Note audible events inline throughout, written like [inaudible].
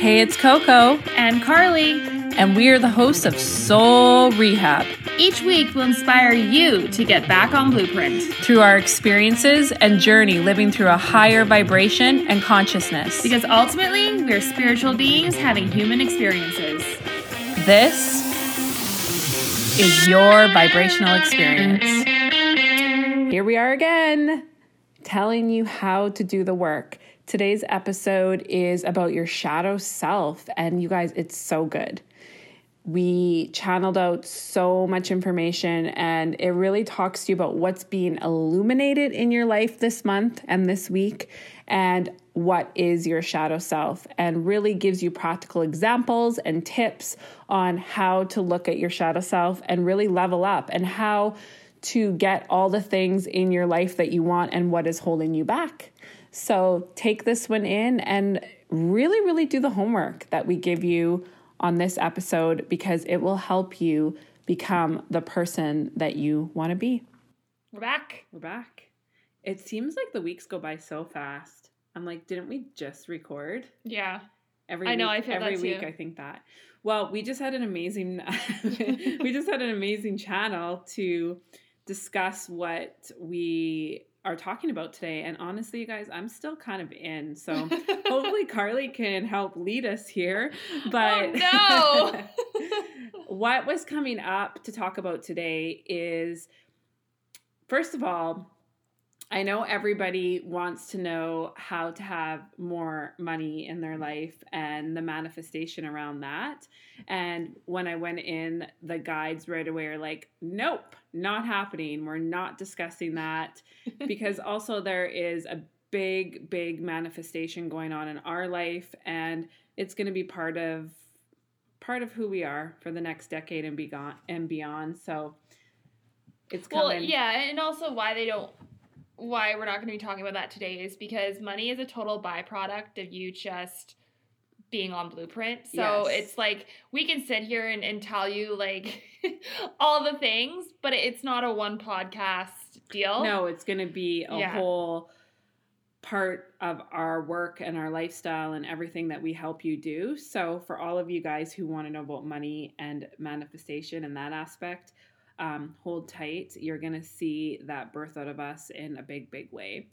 Hey, it's Coco, and Carly. and we are the hosts of Soul Rehab. Each week will inspire you to get back on blueprint Through our experiences and journey living through a higher vibration and consciousness. because ultimately we're spiritual beings having human experiences. This is your vibrational experience. Here we are again, telling you how to do the work. Today's episode is about your shadow self, and you guys, it's so good. We channeled out so much information, and it really talks to you about what's being illuminated in your life this month and this week, and what is your shadow self, and really gives you practical examples and tips on how to look at your shadow self and really level up, and how to get all the things in your life that you want and what is holding you back. So take this one in and really, really do the homework that we give you on this episode because it will help you become the person that you want to be. We're back. We're back. It seems like the weeks go by so fast. I'm like, didn't we just record? Yeah. Every I know, week, I feel every week too. I think that. Well, we just had an amazing [laughs] we just had an amazing channel to discuss what we are talking about today and honestly you guys I'm still kind of in so [laughs] hopefully Carly can help lead us here oh, but Oh, [laughs] what was coming up to talk about today is first of all I know everybody wants to know how to have more money in their life and the manifestation around that. And when I went in, the guides right away are like, nope, not happening. We're not discussing that. [laughs] because also there is a big, big manifestation going on in our life, and it's going to be part of part of who we are for the next decade and beyond and beyond. So it's coming. well, yeah, and also why they don't why we're not going to be talking about that today is because money is a total byproduct of you just being on blueprint. So Yes. it's like we can sit here and, and tell you like [laughs] all the things, but it's not a one podcast deal. No, it's going to be a Yeah. whole part of our work and our lifestyle and everything that we help you do. So, for all of you guys who want to know about money and manifestation and that aspect, um, hold tight. You're going to see that birth out of us in a big, big way.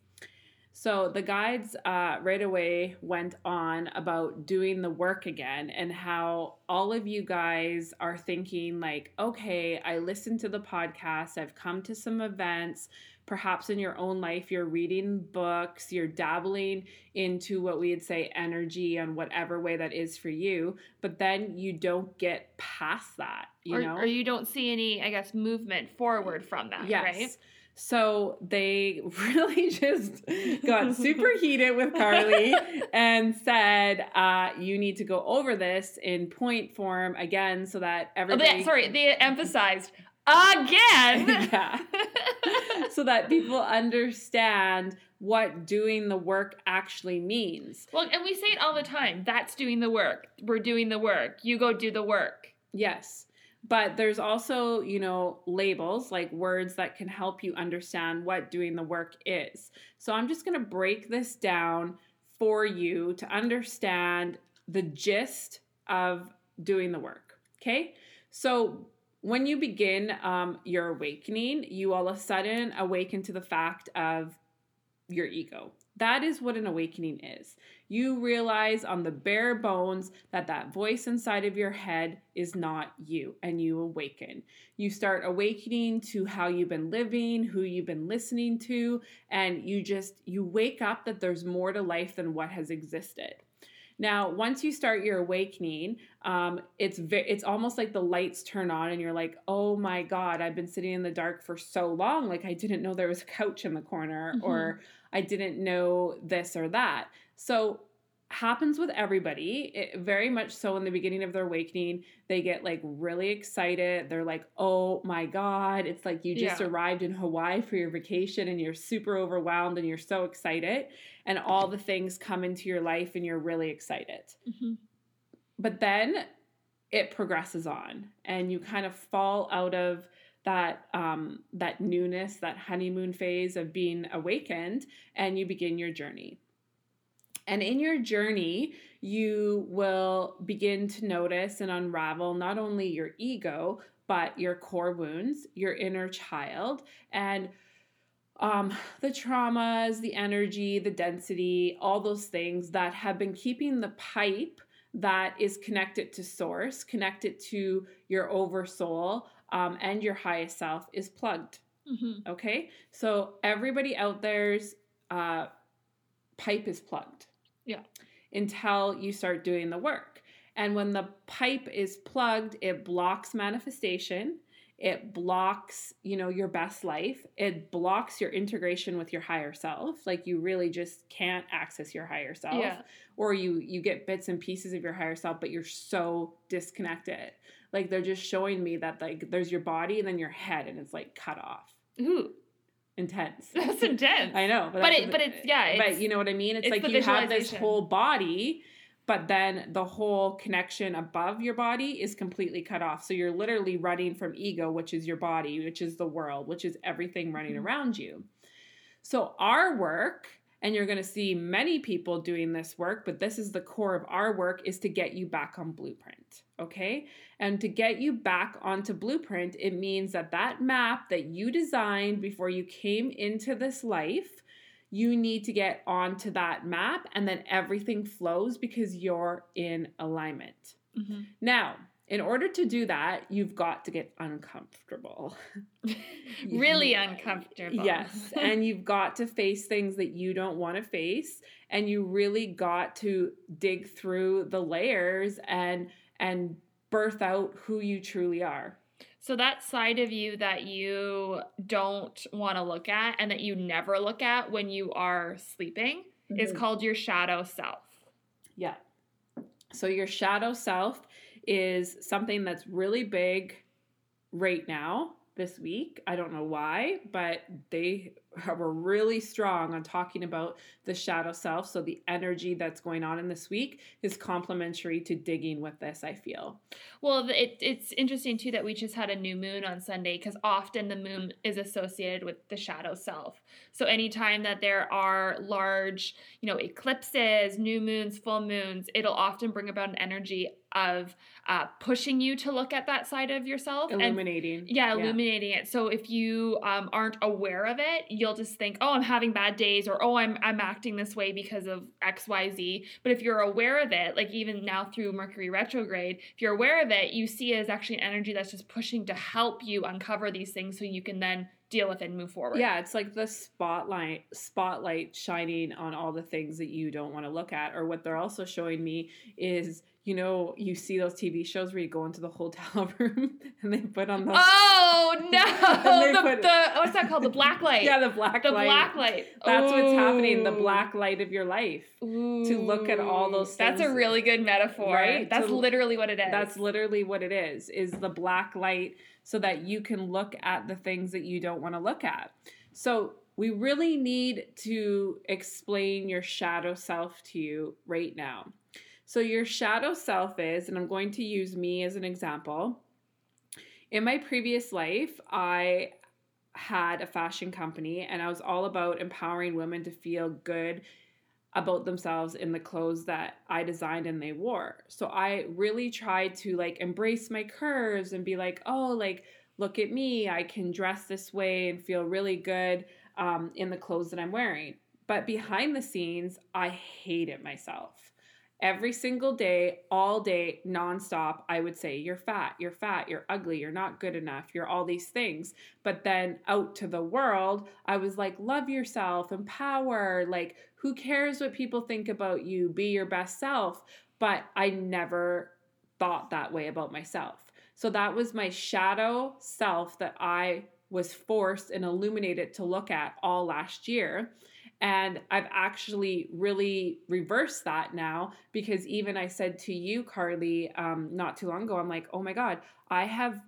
So, the guides uh, right away went on about doing the work again and how all of you guys are thinking, like, okay, I listened to the podcast, I've come to some events, perhaps in your own life you're reading books you're dabbling into what we'd say energy on whatever way that is for you but then you don't get past that you or, know? or you don't see any, I guess, movement forward from that, yes. right? So they [laughs] really just got super heated with carly and said uh, you need to go over this in point form again so that Oh, everybody they, sorry, they emphasized again. [laughs] yeah so that people understand what doing the work actually means. well, and we say it all the time. That's doing the work. We're doing the work. You go do the work. Yes. But there's also, you know, labels like words that can help you understand what doing the work is. So I'm just going to break this down for you to understand the gist of doing the work. Okay. So when you begin um, your awakening, you all of a sudden awaken to the fact of your ego. That is what an awakening is. You realize on the bare bones that that voice inside of your head is not you, and you awaken. You start awakening to how you've been living, who you've been listening to, and you just you wake up that there's more to life than what has existed. Now, once you start your awakening, um, it's ve- it's almost like the lights turn on, and you're like, "Oh my God, I've been sitting in the dark for so long. Like I didn't know there was a couch in the corner, Mhm. or I didn't know this or that." So happens with everybody. It, very much so in the beginning of their awakening they get like really excited. They're like oh my god. It's like you just Yeah. arrived in hawaii for your vacation and you're super overwhelmed and you're so excited and all the things come into your life and you're really excited. Mm-hmm. But then it progresses on and you kind of fall out of that um, that newness that honeymoon phase of being awakened and you begin your journey. And in your journey you will begin to notice and unravel not only your ego, but your core wounds, your inner child, and um, the traumas, the energy, the density, all those things that have been keeping the pipe that is connected to source, connected to your oversoul, um, and your highest self is plugged. Mm-hmm. Okay, so everybody out there's uh, pipe is plugged. Yeah. Until you start doing the work. And when the pipe is plugged, it blocks manifestation. It blocks, you know, your best life. It blocks your integration with your higher self. Like you really just can't access your higher self. Yeah. Or you you get bits and pieces of your higher self, but you're so disconnected. Like they're just showing me that like there's your body and then your head and it's like cut off. Ooh, Intense. [laughs] that's intense. I know, But that's it, but it's yeah. It's, but you know what I mean? It's, it's like you have this whole body, but then the whole connection above your body is completely cut off. So you're literally running from ego, which is your body, which is the world, which is everything running Mhm. around you. So our work, and you're going to see many people doing this work, but this is the core of our work is to get you back on blueprint, okay? And to get you back onto blueprint, it means that that map that you designed before you came into this life, you need to get onto that map and then everything flows because you're in alignment. Mhm. Now, in order to do that, you've got to get uncomfortable. [laughs] really uncomfortable. Yes, [laughs] and you've got to face things that you don't want to face and you really got to dig through the layers and and birth out who you truly are. So that side of you that you don't want to look at and that you never look at when you are sleeping is Mm-hmm. called your shadow self. Yeah. So your shadow self is something that's really big right now this week. I don't know why, but they were really strong on talking about the shadow self. So the energy that's going on in this week is complementary to digging with this, I feel. Well, it, it's interesting too that we just had a new moon on Sunday because often the moon is associated with the shadow self. So anytime that there are large, you know, eclipses, new moons, full moons, it'll often bring about an energy of uh, pushing you to look at that side of yourself and Illuminating. yeah, illuminating it. So if you um, aren't aware of it, you'll just think, "Oh, I'm having bad days," or "Oh, I'm I'm acting this way because of X, Y, Z." But if you're aware of it, like even now through Mercury retrograde, if you're aware of it, you see it as actually an energy that's just pushing to help you uncover these things, so you can then deal with it and move forward. Yeah, it's like the spotlight spotlight shining on all the things that you don't want to look at. Or what they're also showing me is, you know, you see those TV shows where you go into the hotel [laughs] room and they put on the Oh [laughs] no! the, put- the what's that called? The black light. yeah the black the light. black light. That's what's happening. The black light of your life. to look at all those things. That's a really good metaphor. right? That's To- literally what it is. That's literally what it is. Is the black light so that you can look at the things that you don't want to look at. So we really need to explain your shadow self to you right now. So your shadow self is, and I'm going to use me as an example. In my previous life, I had a fashion company and I was all about empowering women to feel good about themselves in the clothes that I designed and they wore. So I really tried to like embrace my curves and be like, oh, like, look at me. I can dress this way and feel really good um, in the clothes that I'm wearing. But behind the scenes, I hated myself. Every single day, all day, nonstop, I would say, You're fat, you're fat, you're ugly, you're not good enough, you're all these things. But then out to the world, I was like, Love yourself, empower, like, who cares what people think about you? Be your best self. But I never thought that way about myself. So that was my shadow self that I was forced and illuminated to look at all last year. And I've actually really reversed that now because even I said to you, Carly, um, not too long ago, I'm like, oh my God, I have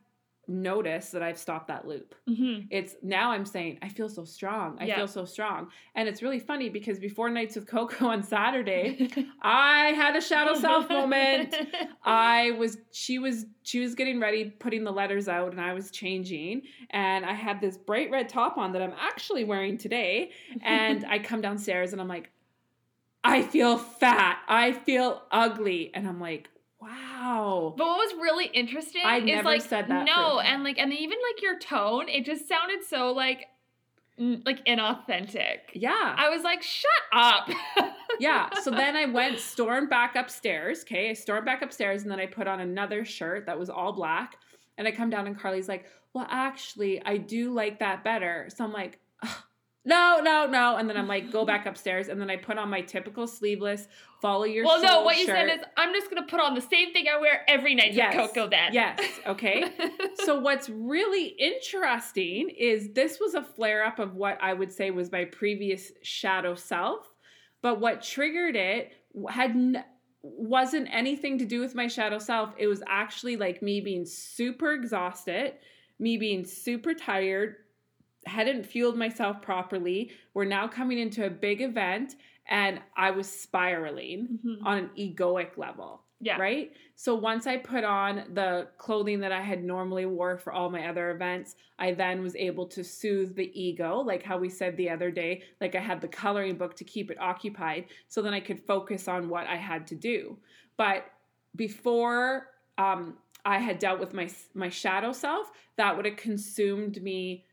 noticed that I've stopped that loop. Mhm. It's now I'm saying, I feel so strong. I Yeah. feel so strong. And it's really funny because before Nights with Coco [laughs] on Saturday, [laughs] I had a shadow self moment. [laughs] I was she was she was getting ready putting the letters out and I was changing and I had this bright red top on that I'm actually wearing today and I come downstairs and I'm like I feel fat. I feel ugly. And I'm like, wow. But what was really interesting I is never like said that no, and like and even like your tone, it just sounded so like like inauthentic. Yeah. I was like, shut up. [laughs] yeah. So then I went, stormed back upstairs. Okay. I stormed back upstairs and then I put on another shirt that was all black. And I come down and Carly's like, well, actually, I do like that better. So I'm like, "Ugh, no, no, no. And then I'm like, go back upstairs. And then I put on my typical sleeveless, follow your well, no, what you shirt. said is I'm just gonna put on the same thing I wear every night Yes. to Coco then. Yes. Okay. [laughs] so what's really interesting is this was a flare up of what I would say was my previous shadow self, but what triggered it had n- wasn't anything to do with my shadow self. It was actually like me being super exhausted, me being super tired, hadn't fueled myself properly. We're now coming into a big event and I was spiraling Mhm. on an egoic level Yeah. right? So once I put on the clothing that I had normally wore for all my other events, I then was able to soothe the ego, like how we said the other day, like I had the coloring book to keep it occupied so then I could focus on what I had to do. But before um I had dealt with my my shadow self, that would have consumed me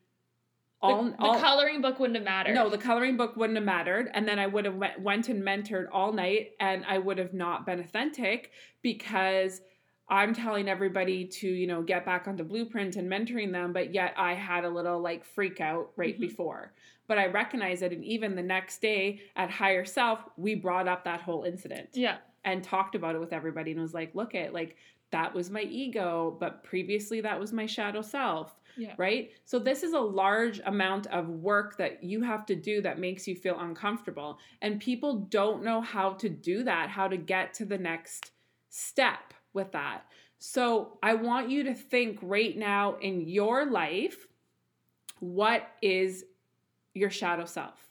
all, the, the all coloring book wouldn't have mattered. no, the coloring book wouldn't have mattered. And then I would have went, went and mentored all night and I would have not been authentic because I'm telling everybody to, you know, get back onto blueprint and mentoring them, but yet I had a little like freak out right Mhm. before. But I recognize it. And even the next day at Higher Self, we brought up that whole incident Yeah. and talked about it with everybody and was like, look at like that was my ego, but previously that was my shadow self Yeah. right? So this is a large amount of work that you have to do that makes you feel uncomfortable. And people don't know how to do that, how to get to the next step with that. So I want you to think right now in your life what is your shadow self?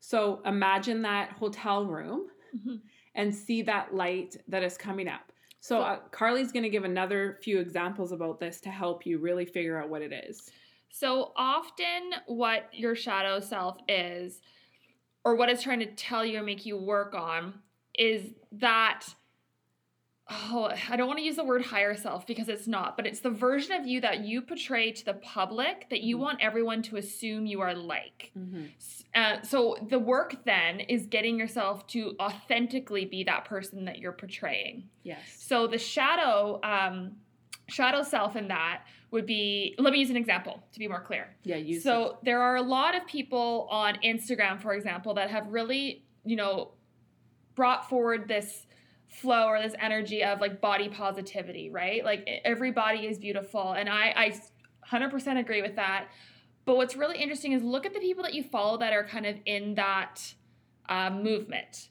So imagine that hotel room Mhm. and see that light that is coming up. So uh, Carly's going to give another few examples about this to help you really figure out what it is. So often, what your shadow self is, or what it's trying to tell you or make you work on, is that. Oh, I don't want to use the word higher self because it's not, but it's the version of you that you portray to the public that you Mhm. want everyone to assume you are like. Mm-hmm. Uh, so the work then is getting yourself to authentically be that person that you're portraying. Yes. So the shadow um, shadow self in that would be. Let me use an example to be more clear. Yeah. You. so there are a lot of people on Instagram, for example, that have really, you know, brought forward this flow or this energy of like body positivity, right? Like every body is beautiful, and I I 100% agree with that. But what's really interesting is look at the people that you follow that are kind of in that uh, movement.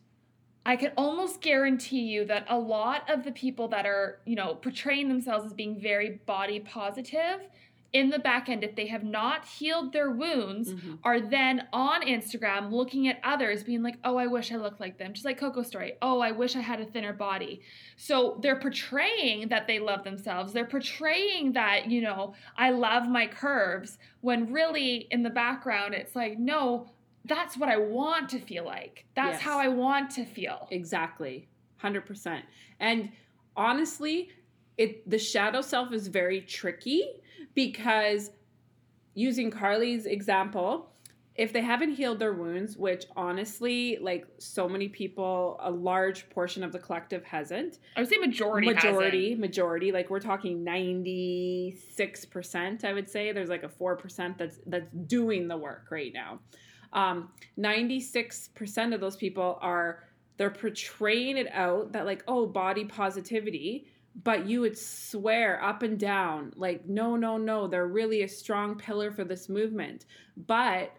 I can almost guarantee you that a lot of the people that are, you know, portraying themselves as being very body positive, in the back end, if they have not healed their wounds, Mhm. are then on Instagram looking at others, being like, oh, I wish I looked like them. Just like Coco's story. Oh, I wish I had a thinner body. So they're portraying that they love themselves. They're portraying that, you know, I love my curves, when really in the background, it's like, no, that's what I want to feel like. That's Yes. how I want to feel. Exactly. 100%. And honestly, it the shadow self is very tricky because using Carly's example, if they haven't healed their wounds, which honestly, like so many people, a large portion of the collective hasn't. I would say majority. majority, majority, like we're talking 96%, I would say. There's like a 4% that's that's doing the work right now. Um 96% of those people are they're portraying it out that like oh body positivity but you would swear up and down like no no no they're really a strong pillar for this movement but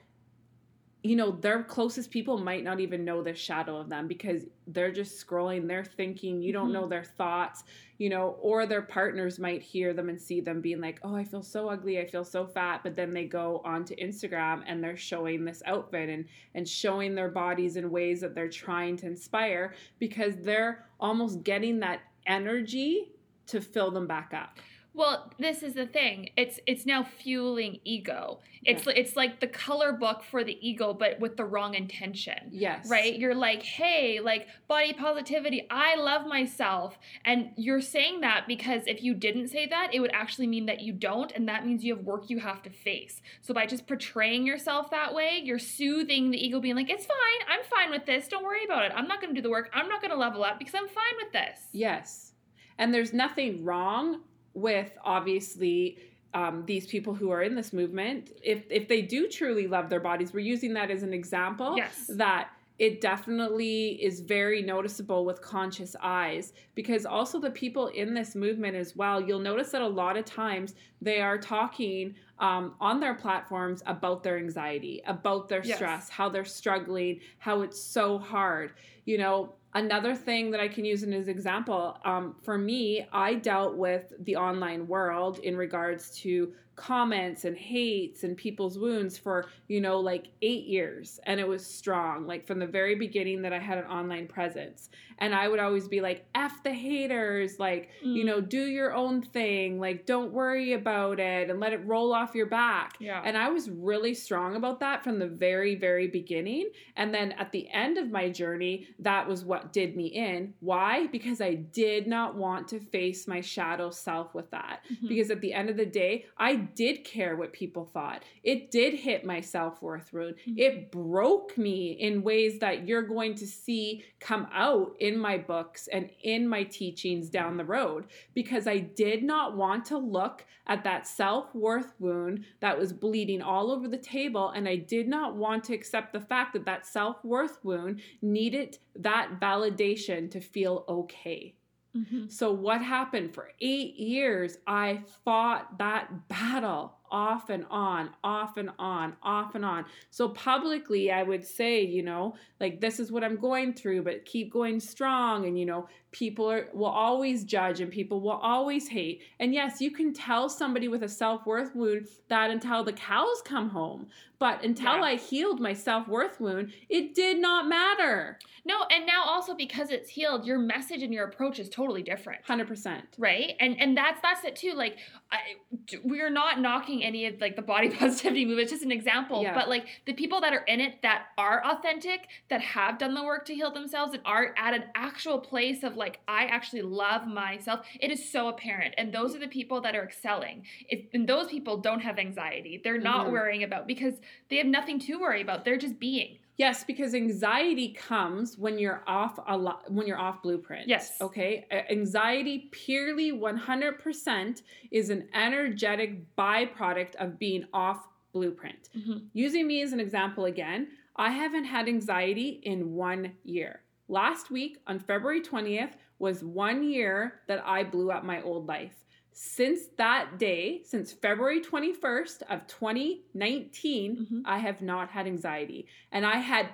you know their closest people might not even know the shadow of them because they're just scrolling they're thinking you don't Mhm. know their thoughts you know or their partners might hear them and see them being like oh i feel so ugly i feel so fat but then they go onto instagram and they're showing this outfit and and showing their bodies in ways that they're trying to inspire because they're almost getting that energy to fill them back up Well, this is the thing. It's it's now fueling ego. It's it's like the color book for the ego, but with the wrong intention. Yes. Right? You're like, hey, like body positivity, I love myself. And you're saying that because if you didn't say that, it would actually mean that you don't, and that means you have work you have to face. So by just portraying yourself that way, you're soothing the ego, being like, it's fine, I'm fine with this. Don't worry about it. I'm not gonna do the work, I'm not gonna level up because I'm fine with this. Yes. And there's nothing wrong with obviously um, these people who are in this movement. If if they do truly love their bodies, we're using that as an example. Yes. That it definitely is very noticeable with conscious eyes because also the people in this movement as well you'll notice that a lot of times they are talking um, on their platforms about their anxiety about their Yes. stress how they're struggling how it's so hard you know another thing that i can use as an example um, for me i dealt with the online world in regards to comments and hates and people's wounds for you know like eight years. And it was strong like from the very beginning that i had an online presence. And i would always be like f the haters. Like you Mm. know do your own thing. Like don't worry about it and let it roll off your back. Yeah. and i was really strong about that from the very very beginning. And then at the end of my journey that was what did me in. Why? Because i did not want to face my shadow self with that. Mhm. because at the end of the day, I did care what people thought. It did hit my self worth wound. Mhm. It broke me in ways that you're going to see come out in my books and in my teachings down the road because I did not want to look at that self worth wound that was bleeding all over the table. And I did not want to accept the fact that that self worth wound needed that validation to feel okay. Mhm. So, what happened for eight years? I fought that battle off and on, off and on, off and on. So, publicly, I would say, you know, like this is what I'm going through, but keep going strong. And, you know, people are, will always judge and people will always hate. And yes, you can tell somebody with a self worth wound that until the cows come home. But until Yeah. I healed my self worth wound, it did not matter. No, and now also because it's healed, your message and your approach is totally different. 100%. right and and that's that's it too like I, we're not knocking any of like the body [laughs] positivity movement it's just an example Yeah. but like the people that are in it that are authentic that have done the work to heal themselves and are at an actual place of like i actually love myself it is so apparent and those are the people that are excelling it, and those people don't have anxiety they're not Mhm. worrying about because they have nothing to worry about they're just being Yes, because anxiety comes when you're off a lot when you're off blueprint. Yes. Okay. Anxiety purely 100% is an energetic byproduct of being off blueprint. Mm-hmm. Using me as an example again, I haven't had anxiety in 1 year. Last week on February 20th was 1 year that I blew up my old life. Since that day, since February 21st of 2019, Mhm. I have not had anxiety. And I had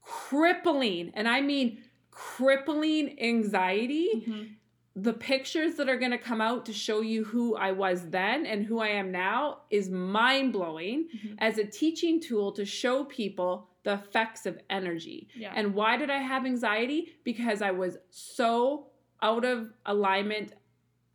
crippling, and I mean crippling anxiety. Mhm. The pictures that are going to come out to show you who I was then and who I am now is mind blowing Mhm. as a teaching tool to show people the effects of energy. yeah And why did I have anxiety? Because I was so out of alignment.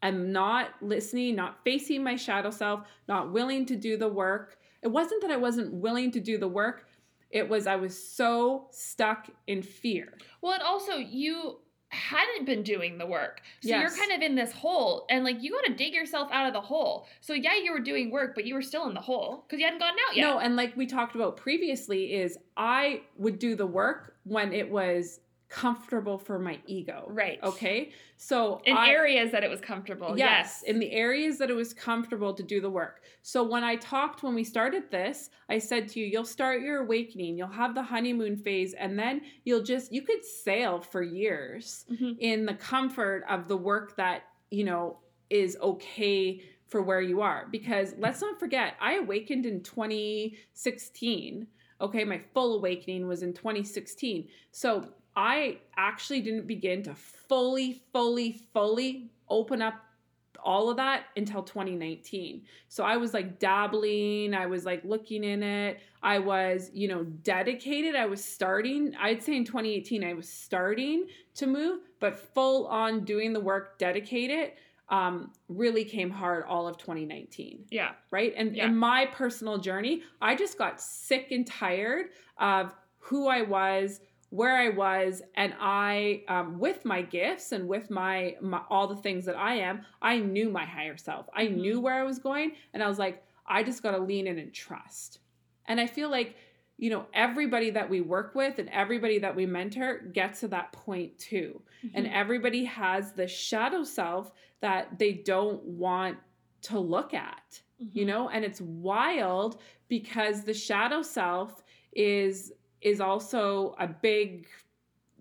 I'm not listening, not facing my shadow self, not willing to do the work. It wasn't that I wasn't willing to do the work, it was I was so stuck in fear. Well, and also you hadn't been doing the work. So Yes. you're kind of in this hole and like you got to dig yourself out of the hole. So yeah, you were doing work, but you were still in the hole because you hadn't gotten out yet. No, and like we talked about previously, is I would do the work when it was comfortable for my ego. Right. Okay. So In I, areas that it was comfortable. Yes, Yes. in the areas that it was comfortable to do the work. So when I talked when we started this, I said to you, you'll start your awakening, you'll have the honeymoon phase, and then you'll just you could sail for years Mhm. in the comfort of the work that, you know, is okay for where you are. Because let's not forget, I awakened in 2016. Okay, my full awakening was in 2016. So I actually didn't begin to fully, fully, fully open up all of that until 2019. So I was like dabbling, I was like looking in it. I was, you know, dedicated. I was starting, I'd say in 2018 I was starting to move, but full on doing the work dedicated. um, really came hard all of 2019 Yeah. right? And Yeah. in my personal journey, I just got sick and tired of who I was, where I was, and I, um, with my gifts and with my, my all the things that I am, I knew my higher self. I Mhm. knew where I was going, and I was like, I just got to lean in and trust. And I feel like you know everybody that we work with and everybody that we mentor gets to that point too and Mhm. everybody has the shadow self that they don't want to look at you Mhm. know and it's wild because the shadow self is is also a big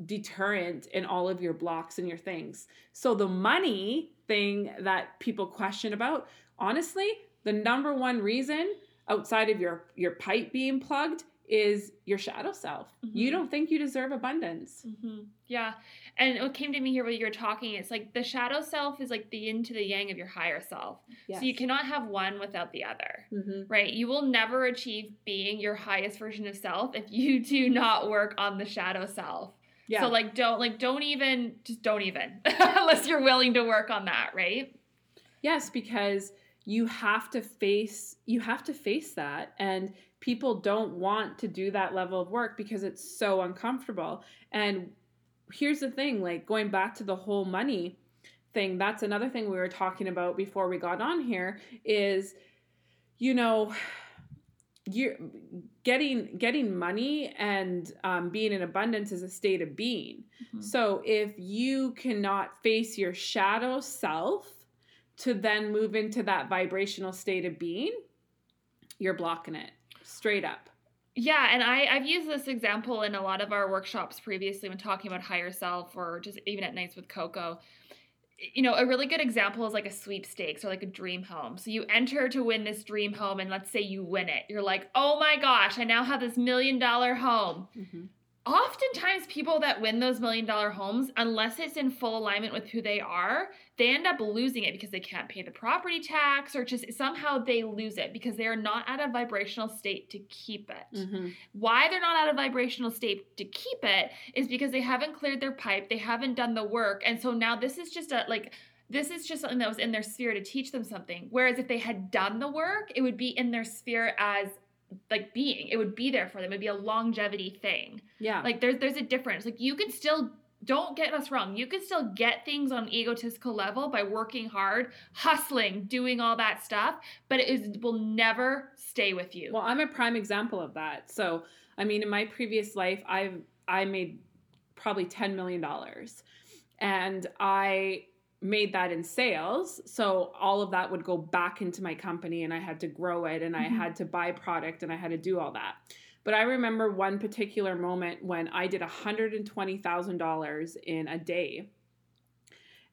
deterrent in all of your blocks and your things. So the money thing that people question about honestly the number one reason outside of your your pipe being plugged is your shadow self you Mhm. don't think you deserve abundance hmm Yeah. And what came to me here while you were talking, it's like the shadow self is like the yin to the yang of your higher self. So you cannot have one without the other. hmm Right? You will never achieve being your highest version of self if you [laughs] do not work on the shadow self. yeah So like don't like don't even just don't even [laughs] unless you're willing to work on that, right? Yes, because you have to face you have to face that and people don't want to do that level of work because it's so uncomfortable. And here's the thing, like going back to the whole money thing, that's another thing we were talking about before we got on here is you know you're getting getting money and um, being in abundance is a state of being Mhm. so if you cannot face your shadow self to then move into that vibrational state of being, you're blocking it straight up. Yeah, and I, I've used this example in a lot of our workshops previously when talking about higher self or just even at nights with Coco. You know, a really good example is like a sweepstakes or like a dream home. So you enter to win this dream home, and let's say you win it. You're like, oh my gosh, I now have this million dollar home. Mm-hmm. Oftentimes, people that win those million dollar homes, unless it's in full alignment with who they are, they end up losing it because they can't pay the property tax or just somehow they lose it because they are not at a vibrational state to keep it. Mhm. Why they're not at a vibrational state to keep it is because they haven't cleared their pipe, they haven't done the work, and so now this is just a like this is just something that was in their sphere to teach them something. Whereas if they had done the work, it would be in their sphere as like being. It would be there for them. It'd be a longevity thing. Yeah. Like there's there's a difference. Like you can still don't get us wrong. You can still get things on an egotistical level by working hard, hustling, doing all that stuff, but it is, will never stay with you. Well, I'm a prime example of that. So, I mean, in my previous life, I've I made probably ten million dollars, and I made that in sales. So all of that would go back into my company, and I had to grow it, and I Mhm. had to buy product, and I had to do all that. But I remember one particular moment when I did hundred and twenty thousand dollars in a day,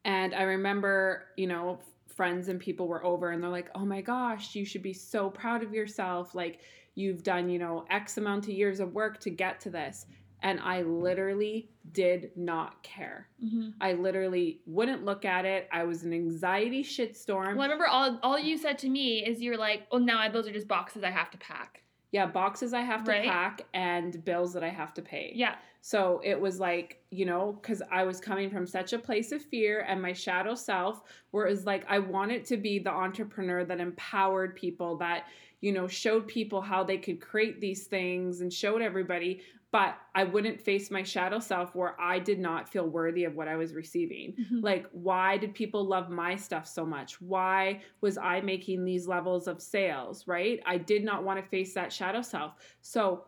and I remember, you know, friends and people were over and they're like, oh my gosh, you should be so proud of yourself. Like, you've done, you know, X amount of years of work to get to this. And I literally did not care. Mhm. I literally wouldn't look at it. I was an anxiety shitstorm. Well, I remember all all you said to me is you're like, "Well, now those are just boxes I have to pack." yeah, boxes I have to Right. pack and bills that I have to pay. Yeah, So it was like, you know, because I was coming from such a place of fear and my shadow self, where it was like, I wanted to be the entrepreneur that empowered people, that, you know, showed people how they could create these things and showed everybody. But I wouldn't face my shadow self where I did not feel worthy of what I was receiving. Mhm. Like, why did people love my stuff so much? Why was I making these levels of sales, right? I did not want to face that shadow self. So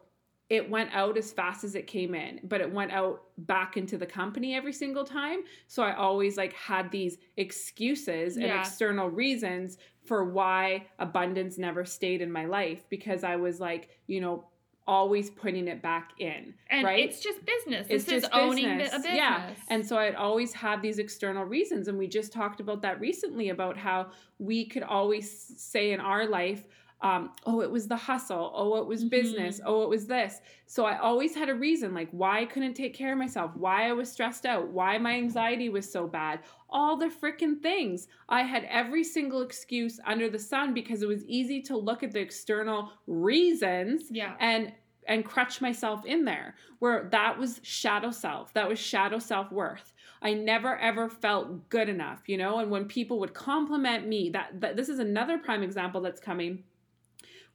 it went out as fast as it came in, but it went out back into the company every single time. So I always like had these excuses and Yeah. external reasons for why abundance never stayed in my life because I was like, you know, always putting it back in. and right? it's just business. It's This is just owning bu- business. a business. Yeah. And so I'd always have these external reasons. And we just talked about that recently about how we could always say in our life, um, oh, it was the hustle. Oh, it was business. Oh, it was this. So I always had a reason like why I couldn't take care of myself, why I was stressed out, why my anxiety was so bad, all the freaking things. I had every single excuse under the sun because it was easy to look at the external reasons yeah. and and crutch myself in there where that was shadow self that was shadow self-worth I never ever felt good enough, you know? And when people would compliment me, that, that this is another prime example that's coming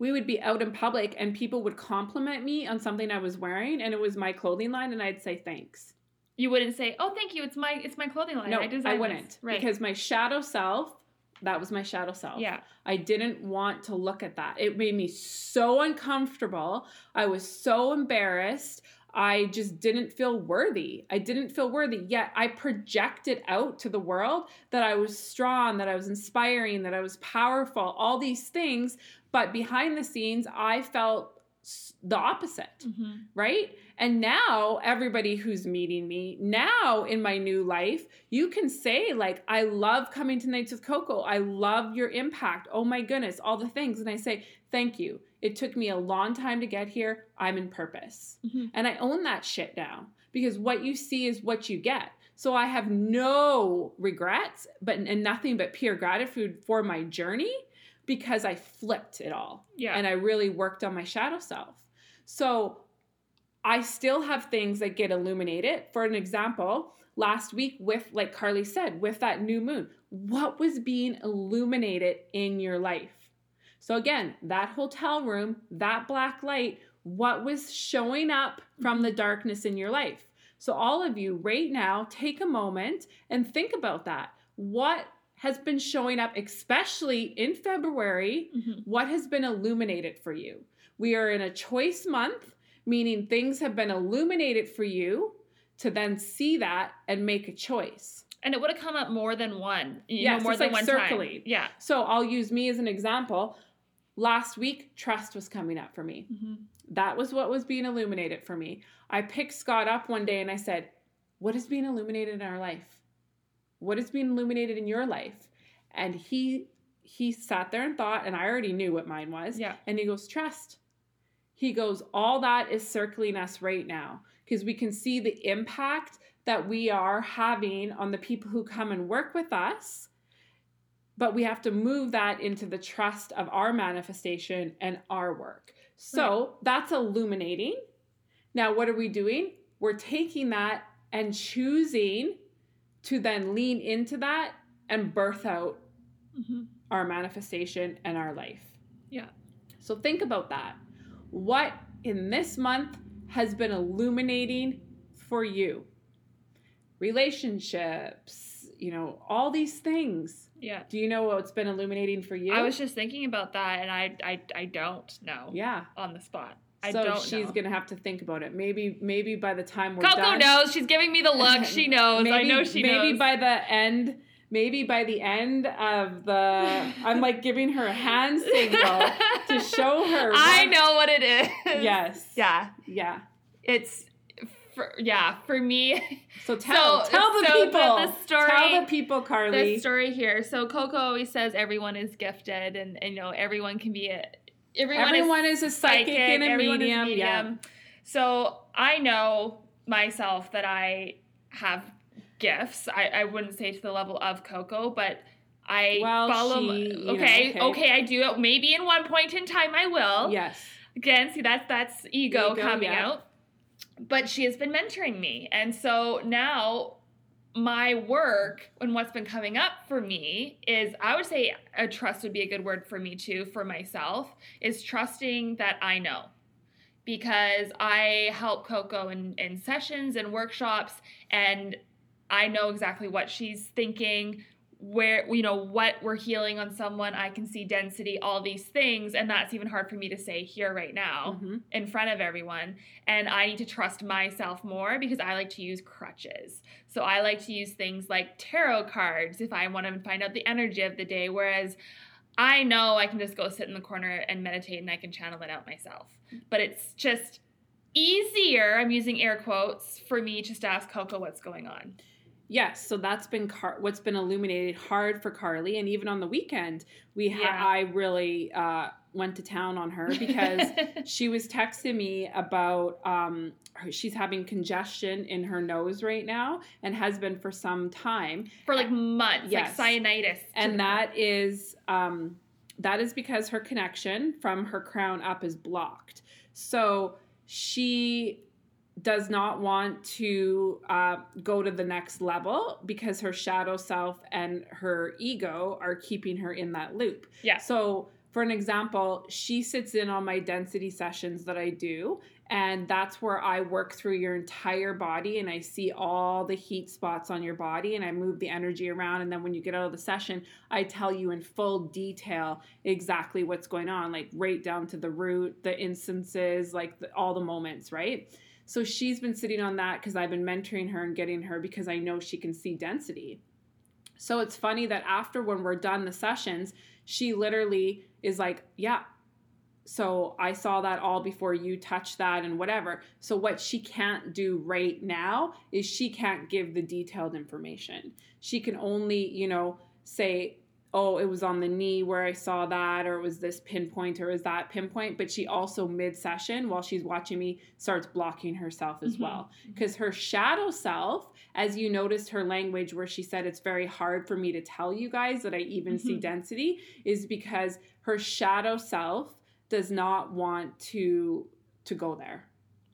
we would be out in public and people would compliment me on something I was wearing and it was my clothing line and I'd say thanks. You wouldn't say, "Oh, thank you. It's my it's my clothing line. No, I I, wouldn't this." Right. because my shadow self, that was my shadow self. yeah. I didn't want to look at that. It made me so uncomfortable. I was so embarrassed. I just didn't feel worthy. I didn't feel worthy. Yet I projected out to the world that I was strong, that I was inspiring, that I was powerful, all these things. But behind the scenes, I felt the opposite Mm-hmm. right? And now everybody who's meeting me now in my new life, you can say like I love coming to nights with Coco. I love your impact. Oh my goodness, all the things and I say thank you. It took me a long time to get here. I'm in purpose. Mhm. And I own that shit now because what you see is what you get. So I have no regrets, but and nothing but pure gratitude for my journey because I flipped it all Yeah. and I really worked on my shadow self. So I still have things that get illuminated. For an example, last week with like Carly said, with that new moon, what was being illuminated in your life? So again, that hotel room, that black light, what was showing up from the darkness in your life? So all of you right now take a moment and think about that. What has been showing up especially in February Mhm. what has been illuminated for you? We are in a choice month, meaning things have been illuminated for you to then see that and make a choice. And it would have come up more than one. You Yes, know, more than like one circling. time. Yeah. So I'll use me as an example. Last week, trust was coming up for me. Mm-hmm. That was what was being illuminated for me. I picked Scott up one day and I said, What is being illuminated in our life? What is being illuminated in your life? And he he sat there and thought, and I already knew what mine was. Yeah. And he goes, Trust. He goes, All that is circling us right now because we can see the impact that we are having on the people who come and work with us. But we have to move that into the trust of our manifestation and our work. So that's illuminating. Now, what are we doing? We're taking that and choosing to then lean into that and birth out Mm-hmm. our manifestation and our life. Yeah. So think about that. What in this month has been illuminating for you? Relationships, you know, all these things. Yeah. Do you know what's been illuminating for you? I was just thinking about that, and I I, I don't know yeah. on the spot. I so she's know. gonna have to think about it. Maybe maybe by the time we're done. Coco done, knows. She's giving me the [laughs] look. She knows. I know she maybe knows. by the end maybe by the end of the [laughs] i'm like giving her a hand signal to show her [laughs] I know what it is. yes Yeah. yeah It's. For, yeah, for me, so tell So- tell the so the- people the story- tell the people carly the story here. So Coco always says everyone is gifted, and, and you know everyone can be a everyone, everyone is is, a psychic, and a is medium, yeah So I know myself that I have gifts. I, I wouldn't say to the level of Coco, but I Well, follow. she, you know, okay, okay. okay, I do it. Maybe in one point in time I will. yes Again, see that's that's ego, Ego, coming yeah. out. But she has been mentoring me. And so now my work and what's been coming up for me is I would say a trust would be a good word for me too, for myself, is trusting that I know. Because I help Coco in, in sessions and workshops and I know exactly what she's thinking, where you know what we're healing on someone i can see density all these things and that's even hard for me to say here right now Mhm. in front of everyone. And i need to trust myself more because i like to use crutches. So i like to use things like tarot cards if i want to find out the energy of the day whereas i know i can just go sit in the corner and meditate and i can channel it out myself. But it's just easier i'm using air quotes for me just to ask coco what's going on Yes, so that's been Car- what's been illuminated hard for Carly, and even on the weekend, we ha- Yeah. I really uh, went to town on her because [laughs] she was texting me about um, her, she's having congestion in her nose right now and has been for some time, for like months Yes. like sinusitis and that is um, that is because her connection from her crown up is blocked. So she does not want to uh, go to the next level because her shadow self and her ego are keeping her in that loop. Yeah. So, for an example, she sits in on my density sessions that I do, and that's where I work through your entire body and I see all the heat spots on your body and I move the energy around. And then when you get out of the session, I tell you in full detail exactly what's going on, like right down to the root, the instances, like the, all the moments, right? So she's been sitting on that because I've been mentoring her and getting her because I know she can see density. So it's funny that after when we're done the sessions, she literally is like, Yeah, so I saw that all before you touched that and whatever. So what she can't do right now is she can't give the detailed information. She can only, you know, say, "Oh, it was on the knee where I saw that or it was this pinpoint or is that pinpoint?" But she also mid-session while she's watching me starts blocking herself as Mhm. well because her shadow self as you noticed her language where she said it's very hard for me to tell you guys that I even see Mhm. density is because her shadow self does not want to to go there.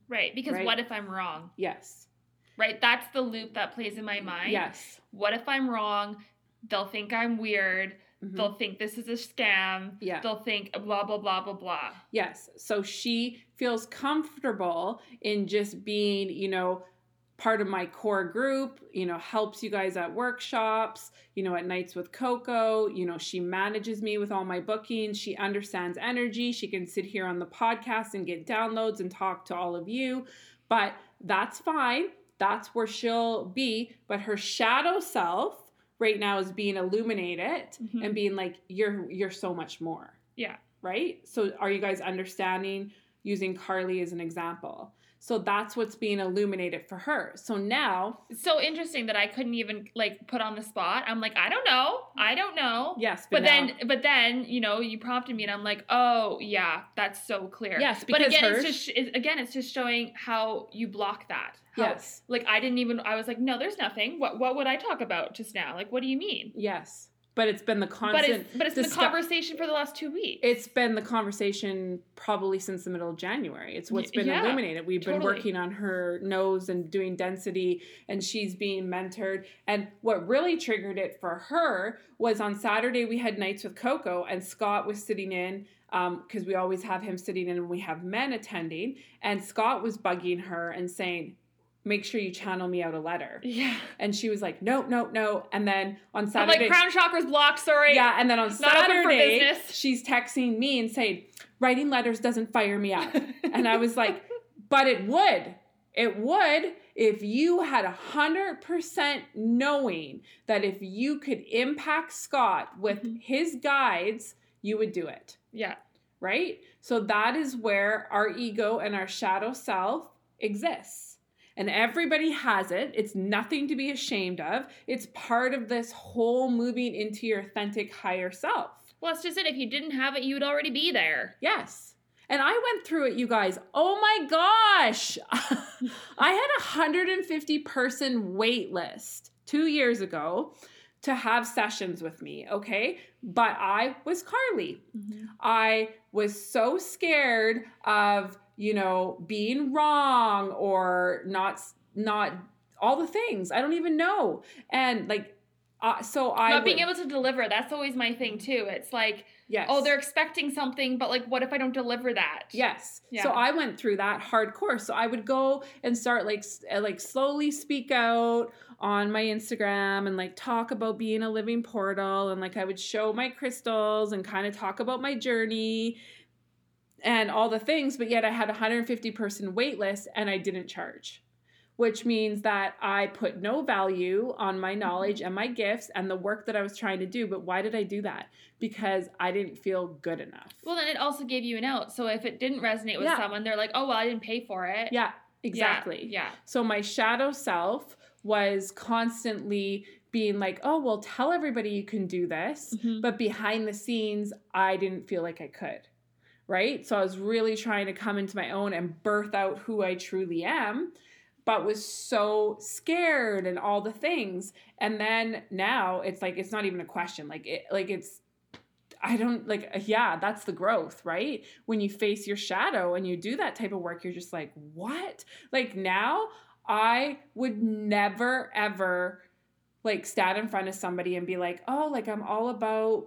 Right. Because Right. what if I'm wrong? Yes. Right. That's the loop that plays in my mind. Yes. What if I'm wrong? They'll think I'm weird. Mhm. They'll think this is a scam. Yeah. They'll think blah blah blah blah blah. Yes. So she feels comfortable in just being, you know, part of my core group, you know, helps you guys at workshops, you know, at nights with Coco, you know, she manages me with all my bookings, she understands energy, she can sit here on the podcast and get downloads and talk to all of you, but that's fine. That's where she'll be, but her shadow self right now is being illuminated Mhm. and being like you're you're so much more Yeah. right? So are you guys understanding using Carly as an example? So that's what's being illuminated for her. So now, It's so interesting that I couldn't even like put on the spot. I'm like, I don't know. I don't know. yes, but, But now- then, but then, you know, you prompted me, and I'm like, oh yeah, that's so clear. Yes, but because again, hers- it's just it, again, it's just showing how you block that. How, yes, Like I didn't even. I was like, no, there's nothing. What what would I talk about just now? Like, what do you mean? yes, but it's been the But constant. it's but it's been the conversation for the last two weeks. it's been the conversation probably since the middle of January. It's what's been yeah, illuminated. We've been working on her nose and doing density, and she's being mentored. And what really triggered it for her was on Saturday we had nights with Coco, and Scott was sitting in um, because we always have him sitting in and we have men attending. And Scott was bugging her and saying, "Make sure you channel me out a letter." yeah. And she was like, "No, no, no." And then on I'm Saturday, like crown chakra's blocked. Sorry. yeah, and then on Not Saturday, business. she's texting me and saying, "Writing letters doesn't fire me up." [laughs] and I was like, "But it would. It would if you had a hundred percent knowing that if you could impact Scott with Mhm. his guides, you would do it." yeah. Right? So that is where our ego and our shadow self exists. And everybody has it. It's nothing to be ashamed of. It's part of this whole moving into your authentic higher self. Well, it's just it. If you didn't have it, you would already be there. Yes. And I went through it, you guys. Oh my gosh. [laughs] I had a 150 person wait list two years ago to have sessions with me, okay? But I was Carly. Mm-hmm. I was so scared of, you know, being wrong or not not all the things. I don't even know. And like uh, so I Not being would- able to deliver. That's always my thing too. It's like, yes. oh, they're expecting something, but like, what if I don't deliver that? Yes. Yeah. So I went through that hardcore. So I would go and start like uh, like slowly speak out on my Instagram and like talk about being a living portal and like I would show my crystals and kind of talk about my journey and all the things, but yet I had a 150 person wait list and I didn't charge. Which means that I put no value on my knowledge and my gifts and the work that I was trying to do. But why did I do that? Because I didn't feel good enough. Well, then it also gave you an out. So if it didn't resonate with Yeah. someone, they're like, oh, well, I didn't pay for it. Yeah, Yeah, exactly. Yeah. So my shadow self was constantly being like, oh, well, tell everybody you can do this. Mhm. But behind the scenes, I didn't feel like I could. Right. So I was really trying to come into my own and birth out who I truly am, but was so scared and all the things. And then now it's like, it's not even a question. Like, it, like it's, I don't like, yeah, that's the growth, right? When you face your shadow and you do that type of work, you're just like, what? Like now, I would never, ever like stand in front of somebody and be like, oh, like I'm all about,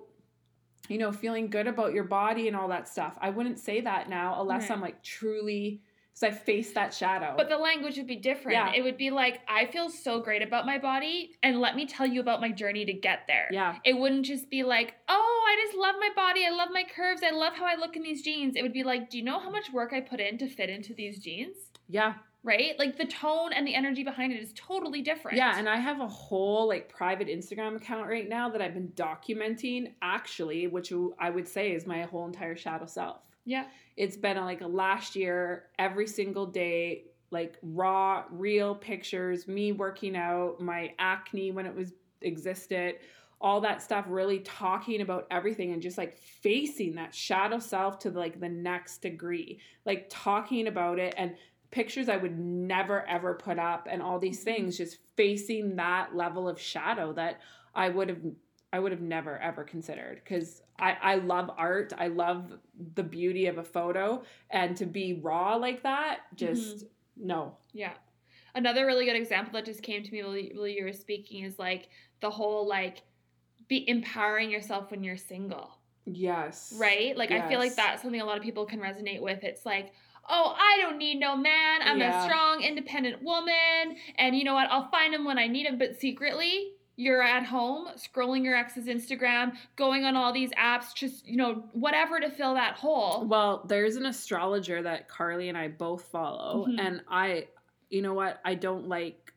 you know, feeling good about your body and all that stuff. I wouldn't say that now unless Right. I'm like truly, because I face that shadow. But the language would be different. Yeah. It would be like, I feel so great about my body, and let me tell you about my journey to get there. yeah, It wouldn't just be like, oh, I just love my body. I love my curves. I love how I look in these jeans. It would be like, do you know how much work I put in to fit into these jeans? yeah. Right? Like the tone and the energy behind it is totally different. Yeah, and I have a whole like private Instagram account right now that I've been documenting actually, which I would say is my whole entire shadow self. yeah. It's been a, like a last year every single day like raw real pictures, me working out, my acne when it was existed, all that stuff really talking about everything and just like facing that shadow self to like the next degree. Like talking about it and pictures I would never ever put up and all these mm-hmm. things just facing that level of shadow that I would have I would have never ever considered because I, I love art. I love the beauty of a photo and to be raw like that, just mm-hmm. no. Yeah. Another really good example that just came to me while you, were speaking is like the whole like be empowering yourself when you're single. Yes. right? Like I feel like that's something a lot of people can resonate with. It's like, oh, I don't need no man. I'm Yeah. a strong, independent woman, and you know what? I'll find him when I need him. But secretly, you're at home scrolling your ex's Instagram, going on all these apps, just you know whatever to fill that hole. Well, there's an astrologer that Carly and I both follow, Mhm. and I, you know what? I don't like,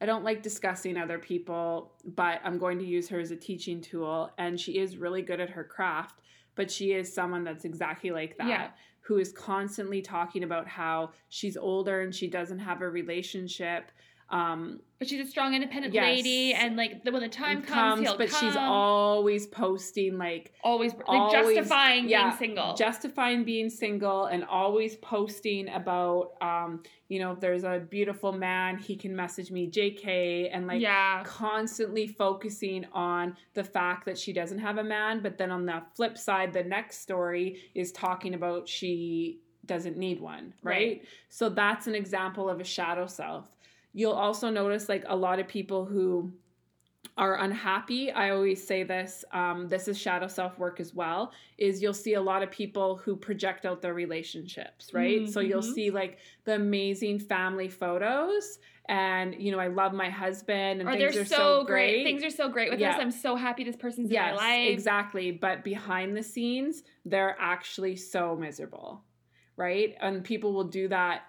I don't like discussing other people, but I'm going to use her as a teaching tool, and she is really good at her craft. But she is someone that's exactly like that, Yeah. Who is constantly talking about how she's older and she doesn't have a relationship. Um, But she's a strong, independent Yes. lady, and like the, when the time comes, he'll but she's always posting like always like always- justifying yeah, being single. justifying being single and always posting about um you know if there's a beautiful man he can message me jk and like yeah, constantly focusing on the fact that she doesn't have a man but then on the flip side the next story is talking about she doesn't need one right, Right. so that's an example of a shadow self you'll also notice like a lot of people who are unhappy i always say this um, this is shadow self work as well is you'll see a lot of people who project out their relationships right so you'll Mhm. see like the amazing family photos and you know i love my husband and or things they're are so great. Things are so great with Yeah. us. I'm so happy this person's yes in my life. exactly but behind the scenes they're actually so miserable right and people will do that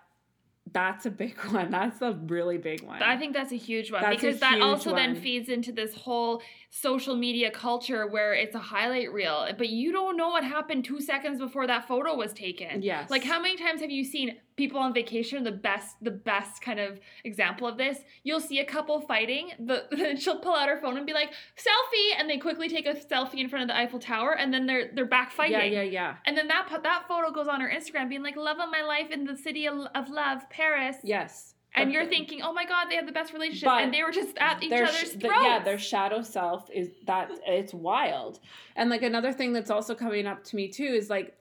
that's a big [laughs] one. That's a really big one. I think that's a huge one That's because that also then feeds into this whole social media culture where it's a highlight reel, but you don't know what happened two seconds before that photo was taken. yes. Like how many times have you seen people on vacation? The best, the best kind of example of this. You'll see a couple fighting. The [laughs] she'll pull out her phone and be like selfie, and they quickly take a selfie in front of the Eiffel Tower, and then they're they're back fighting. yeah yeah yeah And then that that photo goes on her Instagram, being like, "Love of my life in the city of, of love, Paris." yes And you're the- thinking, "Oh my God, they have the best relationship," and they were just at each their other's sh- the- throats. yeah, their shadow self is that it's wild. And like another thing that's also coming up to me too is like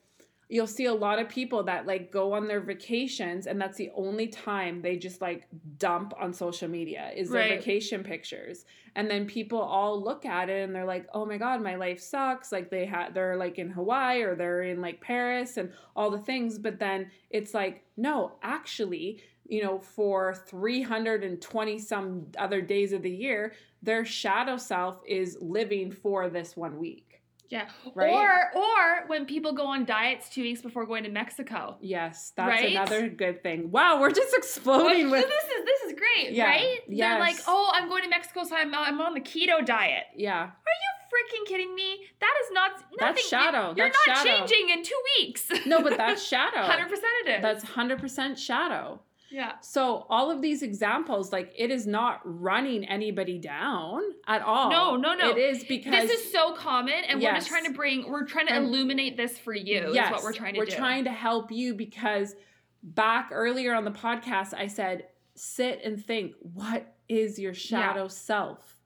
you'll see a lot of people that like go on their vacations and that's the only time they just like dump on social media is their Right. vacation pictures. And then people all look at it and they're like, "Oh my god, my life sucks." Like they had they're like in Hawaii or they're in like Paris and all the things, but then it's like, "No, actually, you know, for 320 some other days of the year, their shadow self is living for this one week. Yeah. right? Or or when people go on diets two weeks before going to Mexico. Yes, that's Right? another good thing. Wow, we're just exploding Which- with this is this is great, Yeah, right? They're like, "Oh, I'm going to Mexico, so I'm I'm on the keto diet." yeah. Are you freaking kidding me? That is not nothing. That's shadow. You're That's not shadow. changing in two weeks. No, but that's [laughs] shadow. hundred percent it is. That's 100% shadow. Yeah. So all of these examples like it is not running anybody down at all. No, no, no. It is because This is so common, and we're just trying to bring, we're trying to illuminate this for you. yes, what we're trying to do. we're do. trying to help you because back earlier on the podcast, I said, sit and think, what is your shadow self?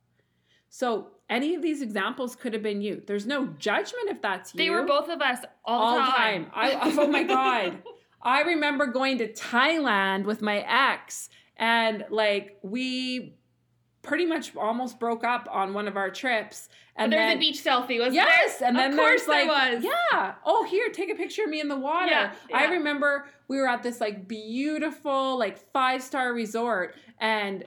So any of these examples could have been you. There's no judgment if that's you. They were both of us all, all the the time. time. I, oh my god. [laughs] I remember going to Thailand with my ex and like we pretty much almost broke up on one of our trips. And there's a beach selfie, was Yes, there? and then of course there was. yeah. Oh, here, take a picture of me in the water. Yeah, I remember we were at this like beautiful like five star resort, and